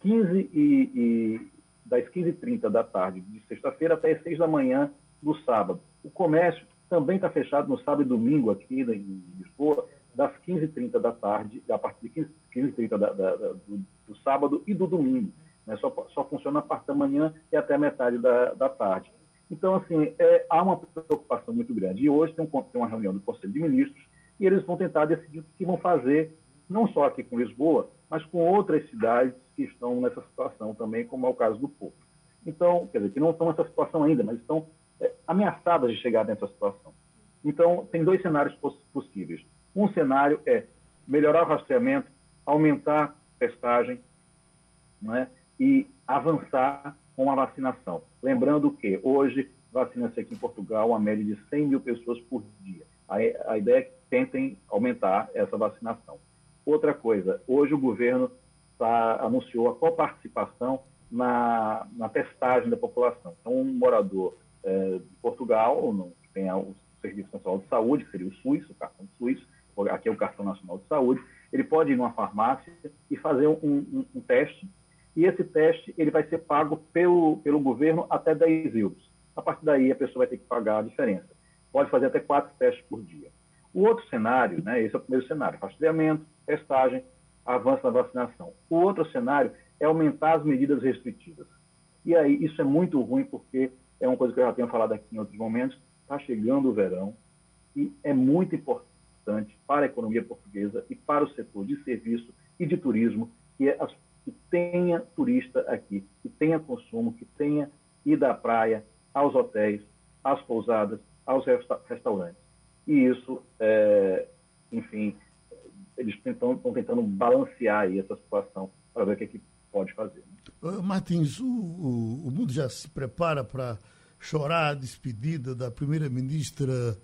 15 e, e das 15h30 da tarde de sexta-feira até as 6 da manhã do sábado. O comércio também está fechado no sábado e domingo aqui em Lisboa, das 15h30 da tarde, a partir de 15h30 da, da, da, do, do sábado e do domingo né? só, só funciona a parte da manhã e até a metade da, da tarde. Então, assim, é, há uma preocupação muito grande. E hoje tem, um, tem, uma reunião do Conselho de Ministros e eles vão tentar decidir o que vão fazer, não só aqui com Lisboa, mas com outras cidades que estão nessa situação também, como é o caso do Porto. Então, quer dizer, que não estão nessa situação ainda, mas estão é, ameaçadas de chegar nessa situação. Então, tem dois cenários poss possíveis. Um cenário é melhorar o rastreamento, aumentar a testagem, não é? E avançar com a vacinação. Lembrando que hoje vacina-se aqui em Portugal uma média de 100 mil pessoas por dia. A, a ideia é que tentem aumentar essa vacinação. Outra coisa, hoje o governo tá, anunciou a coparticipação na, na testagem da população. Então, um morador é, de Portugal, não, que tem o Serviço Nacional de Saúde, que seria o SUS, o cartão SUS, aqui é o cartão nacional de saúde, ele pode ir numa farmácia e fazer um, um, um teste e esse teste ele vai ser pago pelo, pelo governo até 10 euros. A partir daí, a pessoa vai ter que pagar a diferença. Pode fazer até quatro testes por dia. O outro cenário, né, esse é o primeiro cenário, rastreamento, testagem, avanço na vacinação. O outro cenário é aumentar as medidas restritivas. E aí, isso é muito ruim, porque é uma coisa que eu já tenho falado aqui em outros momentos, está chegando o verão, e é muito importante para a economia portuguesa e para o setor de serviço e de turismo que as que tenha turista aqui, que tenha consumo, que tenha ida à praia, aos hotéis, às pousadas, aos resta restaurantes. E isso, é, enfim, eles estão tentando balancear aí essa situação para ver o que, é que pode fazer. Uh, Martins, o, o, o, mundo já se prepara para chorar a despedida da primeira-ministra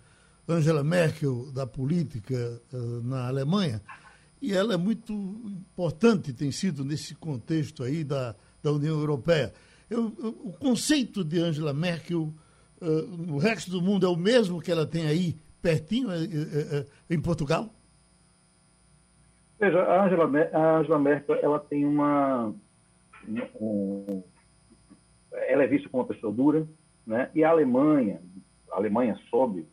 Angela Merkel da política uh, na Alemanha e ela é muito importante, tem sido nesse contexto aí da, da União Europeia. Eu, eu, o conceito de Angela Merkel uh, no resto do mundo é o mesmo que ela tem aí, pertinho, uh, uh, em Portugal? Veja, a Angela, a Angela Merkel ela tem uma. Um, ela é vista como uma pessoa dura, né? e a Alemanha, a Alemanha sob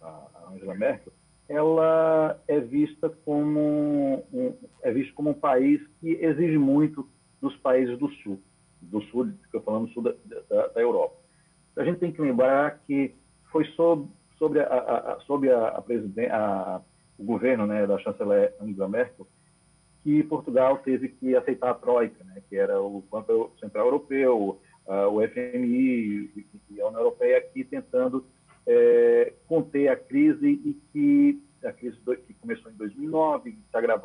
a Angela Merkel, ela é vista como um, é visto como um país que exige muito dos países do sul, do sul, que eu falando sul da, da, da, Europa. A gente tem que lembrar que foi sobre, sobre, a, a, sobre a, a, o governo né, da chanceler Angela Merkel que Portugal teve que aceitar a Troika, né, que era o Banco Central Europeu, uh, o FMI e a União Europeia aqui tentando é, conter a crise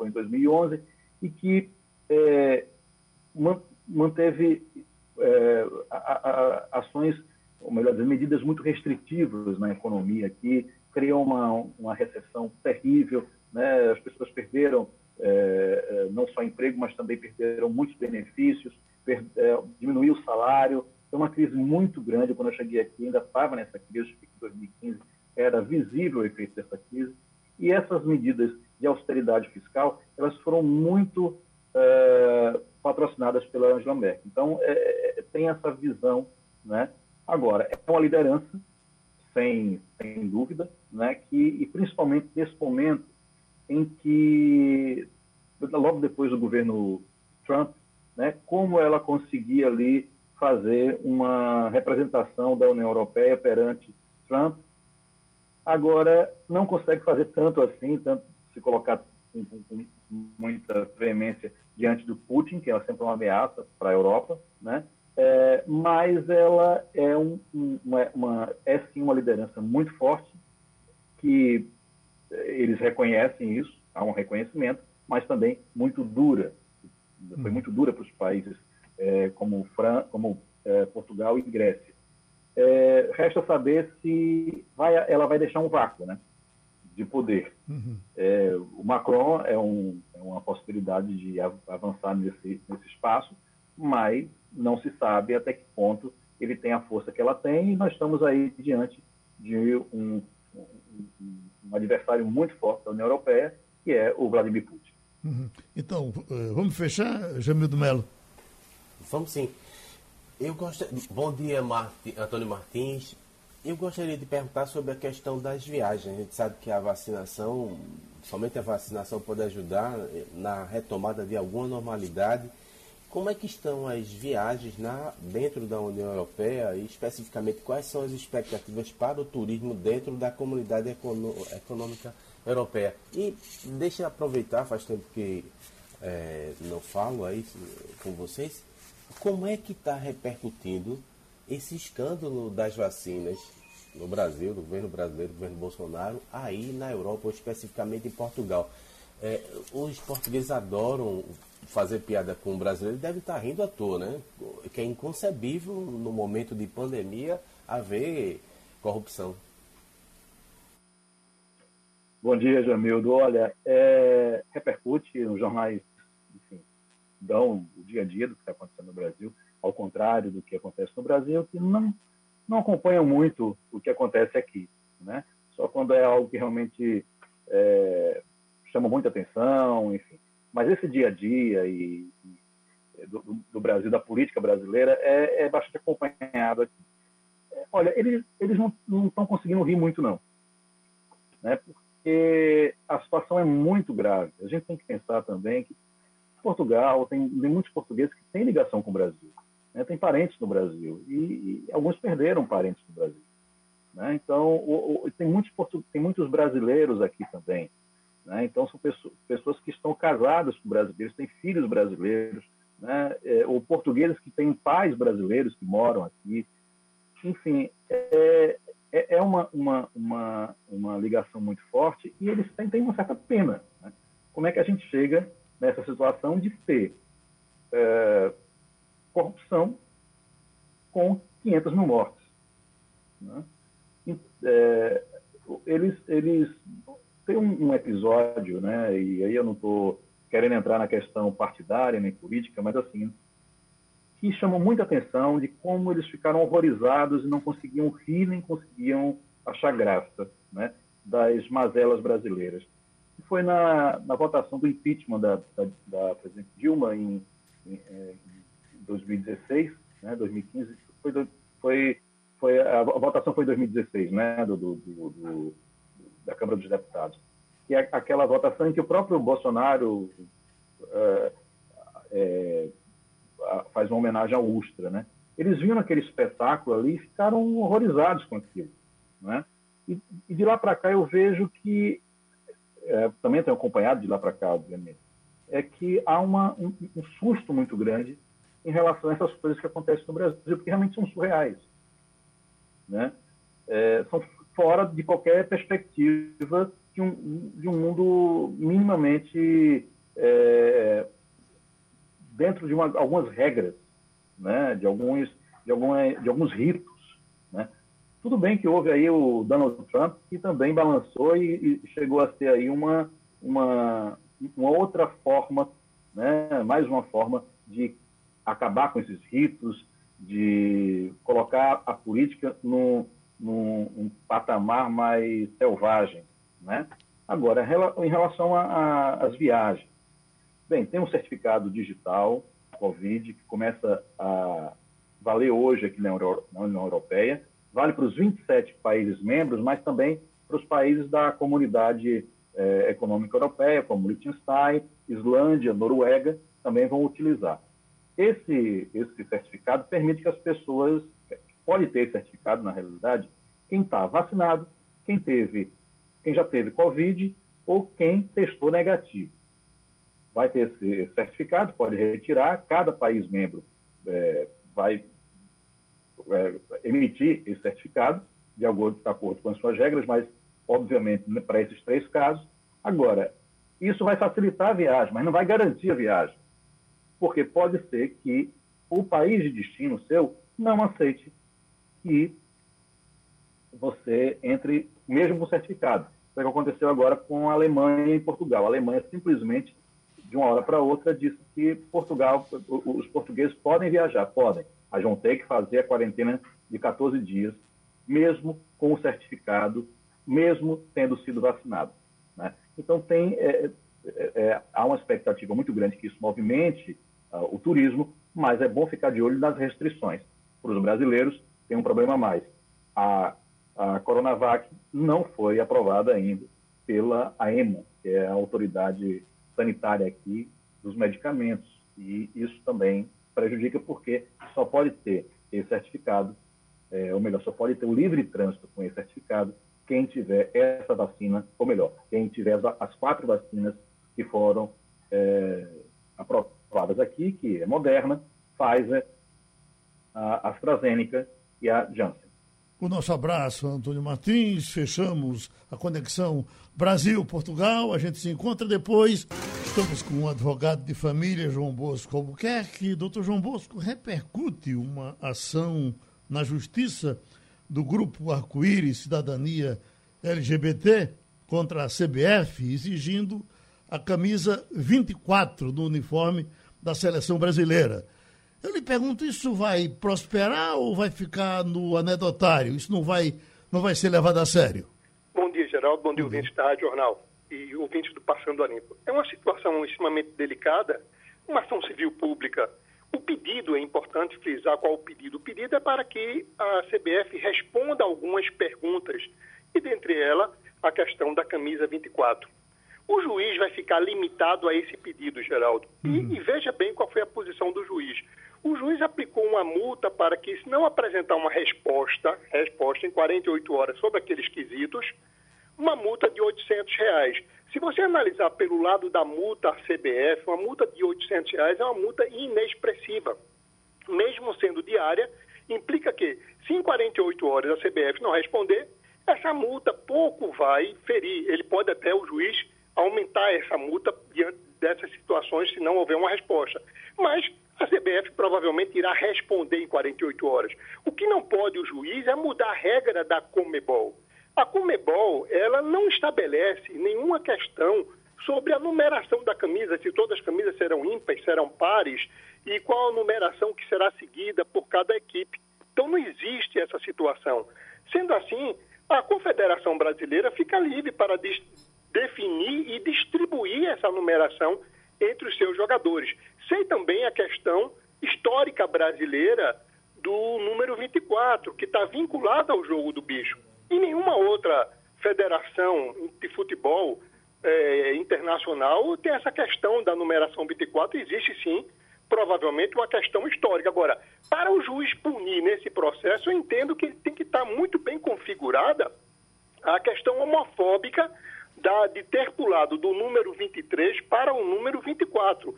em 2011 e que é, manteve é, a, a, ações, ou melhor dizer, medidas muito restritivas na economia, que criou uma, uma recessão terrível, né? as pessoas perderam é, é, não só emprego, mas também perderam muitos benefícios, per, é, diminuiu o salário. Foi uma crise muito grande. Quando eu cheguei aqui, ainda estava nessa crise, em 2015 era visível o efeito dessa crise. E essas medidas de austeridade fiscal, elas foram muito é, patrocinadas pela Angela Merkel. Então, é, é, tem essa visão. Né? Agora, é uma liderança, sem, sem dúvida, né? que, e principalmente nesse momento em que, logo depois do governo Trump, né, como ela conseguia ali fazer uma representação da União Europeia perante Trump. Agora, não consegue fazer tanto assim, tanto se colocar com, com muita veemência diante do Putin, que é sempre uma ameaça para a Europa, né? É, mas ela é, um, uma, uma, é sim uma liderança muito forte, que eles reconhecem isso, há um reconhecimento, mas também muito dura. Foi muito dura para os países é, como, Fran, como é, Portugal e Grécia. É, resta saber se vai, ela vai deixar um vácuo né, de poder. Uhum. É, o Macron é, um, é, uma possibilidade de avançar nesse, nesse espaço, mas não se sabe até que ponto ele tem a força que ela tem e nós estamos aí diante de um, um, um adversário muito forte da União Europeia, que é o Vladimir Putin. Uhum. Então, eh, vamos fechar, Jamildo Melo? Vamos sim. Eu. Bom dia, Marti... Antônio Martins. Eu gostaria de perguntar sobre a questão das viagens. A gente sabe que a vacinação, somente a vacinação pode ajudar na retomada de alguma normalidade. Como é que estão as viagens na, dentro da União Europeia e especificamente quais são as expectativas para o turismo dentro da comunidade econômica europeia? E deixa eu aproveitar, faz tempo que é, não falo aí com vocês, como é que está repercutindo esse escândalo das vacinas no Brasil, do governo brasileiro, do governo Bolsonaro, aí na Europa, ou especificamente em Portugal? É, os portugueses adoram fazer piada com o brasileiro deve estar rindo à toa, né? Que é inconcebível no momento de pandemia haver corrupção. Bom dia, Jamildo. Olha, é, repercute nos jornais, dão o dia a dia do que está acontecendo no Brasil, ao contrário do que acontece no Brasil, que não, não acompanham muito o que acontece aqui, né? Só quando é algo que realmente é, chama muita atenção, enfim. Mas esse dia a dia e, e do, do, Brasil, da política brasileira, é, é bastante acompanhado aqui. Olha, eles, eles não estão conseguindo rir muito, não. Né? Porque a situação é muito grave. A gente tem que pensar também que Portugal tem, tem muitos portugueses que têm ligação com o Brasil. Né? Tem parentes no Brasil. E, e, alguns perderam parentes no Brasil. Né? Então, o, o, tem, muitos, tem muitos brasileiros aqui também. Né? Então, são pessoas, pessoas, que estão casadas com brasileiros, têm filhos brasileiros, né? é, ou portugueses que têm pais brasileiros que moram aqui. Enfim, é, é, é uma, uma, uma, uma, ligação muito forte e eles têm, têm uma certa pena. Né? Como é que a gente chega nessa situação de ter é, corrupção com 500 mil mortes? Né? É, eles, eles tem um, um, episódio, né, e aí eu não estou querendo entrar na questão partidária nem política, mas assim, que chamou muita atenção de como eles ficaram horrorizados e não conseguiam rir nem conseguiam achar graça né, das mazelas brasileiras. E foi na, na votação do impeachment da, da, da presidente Dilma em, em, em 2016, né, 2015, foi, foi, foi, a votação foi em 2016, né, do, do, do da Câmara dos Deputados, que é aquela votação em que o próprio Bolsonaro é, é, faz uma homenagem ao Ustra, né? Eles viram aquele espetáculo ali e ficaram horrorizados com aquilo. Né? E, e de lá para cá eu vejo que, é, também tenho acompanhado de lá para cá, obviamente, é que há uma, um, um, susto muito grande em relação a essas coisas que acontecem no Brasil, porque realmente são surreais. Né? É, são fora de qualquer perspectiva de um, de um mundo minimamente é, dentro de uma, algumas regras, né? de, alguns, de, alguma, de alguns ritos. Né? Tudo bem que houve aí o Donald Trump, que também balançou e, e chegou a ser aí uma, uma, uma outra forma, né? mais uma forma de acabar com esses ritos, de colocar a política num, um patamar mais selvagem. Né? Agora, em relação às viagens, bem, tem um certificado digital Covid que começa a valer hoje aqui na União Europeia, vale para os 27 países membros, mas também para os países da comunidade eh, econômica europeia, como Liechtenstein, Islândia, Noruega, também vão utilizar. Esse, esse certificado permite que as pessoas, pode ter certificado na realidade, quem está vacinado, quem teve, quem já teve Covid ou quem testou negativo. Vai ter esse certificado, pode retirar, cada país membro é, vai é, emitir esse certificado, de acordo, de acordo com as suas regras, mas, obviamente, né, para esses três casos. Agora, isso vai facilitar a viagem, mas não vai garantir a viagem porque pode ser que o país de destino seu não aceite que você entre, mesmo com certificado. Foi o que aconteceu agora com a Alemanha e Portugal. A Alemanha simplesmente, de uma hora para outra, disse que Portugal, os portugueses podem viajar, podem, ter que fazer a quarentena de 14 dias, mesmo com o certificado, mesmo tendo sido vacinado. Né? Então, tem, é, é, é, há uma expectativa muito grande que isso movimente uh, o turismo, mas é bom ficar de olho nas restrições. Para os brasileiros, tem um problema a mais. A, a Coronavac não foi aprovada ainda pela AEMA, que é a autoridade sanitária aqui dos medicamentos. E isso também prejudica porque só pode ter esse certificado, é, ou melhor, só pode ter o livre trânsito com esse certificado quem tiver essa vacina, ou melhor, quem tiver as quatro vacinas que foram é, aprovadas aqui, que é Moderna, Pfizer, a AstraZeneca e a Janssen. O nosso abraço, Antônio Martins. Fechamos a conexão Brasil-Portugal. A gente se encontra depois. Estamos com um advogado de família, João Bosco Albuquerque. Doutor João Bosco repercute uma ação na justiça do grupo Arco-Íris Cidadania LGBT contra a CBF, exigindo a camisa 24 do uniforme da seleção brasileira. Eu lhe pergunto, isso vai prosperar ou vai ficar no anedotário? Isso não vai, não vai ser levado a sério? Bom dia, Geraldo. Bom dia, ouvintes da Rádio Jornal e ouvintes do Passando a Limpo. É uma situação extremamente delicada, uma ação civil pública. O pedido, é importante frisar qual o pedido. O pedido é para que a CBF responda algumas perguntas, e dentre elas, a questão da camisa 24. O juiz vai ficar limitado a esse pedido, Geraldo. Uhum. E, e, veja bem qual foi a posição do juiz. O juiz aplicou uma multa para que, se não apresentar uma resposta, resposta em 48 horas sobre aqueles quesitos, uma multa de 800 reais. Se você analisar pelo lado da multa à CBF, uma multa de 800 reais é uma multa inexpressiva. Mesmo sendo diária, implica que, se em 48 horas a CBF não responder, essa multa pouco vai ferir. Ele pode até, o juiz, aumentar essa multa diante dessas situações se não houver uma resposta. Mas a CBF provavelmente irá responder em 48 horas. O que não pode o juiz é mudar a regra da Comebol. A Comebol, ela não estabelece nenhuma questão sobre a numeração da camisa, se todas as camisas serão ímpares, serão pares, e qual a numeração que será seguida por cada equipe. Então não existe essa situação. Sendo assim, a Confederação Brasileira fica livre para definir e distribuir essa numeração entre os seus jogadores. Sei também a questão histórica brasileira do número 24, que está vinculada ao jogo do bicho. E nenhuma outra federação de futebol é, internacional tem essa questão da numeração 24. Existe sim, provavelmente, uma questão histórica. Agora, para o juiz punir nesse processo, eu entendo que ele tem que estar muito bem configurada questão homofóbica da, de ter pulado do número 23 para o número 24.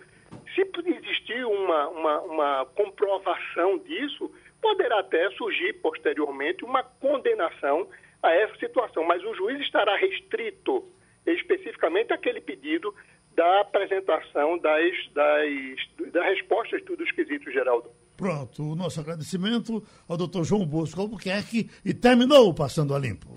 Se existir uma, uma, uma comprovação disso, poderá até surgir posteriormente uma condenação a essa situação, mas o juiz estará restrito especificamente àquele pedido da apresentação das, das, das respostas de todos os quesitos, Geraldo. Pronto, o nosso agradecimento ao doutor João Bosco Albuquerque e terminou o Passando a Limpo.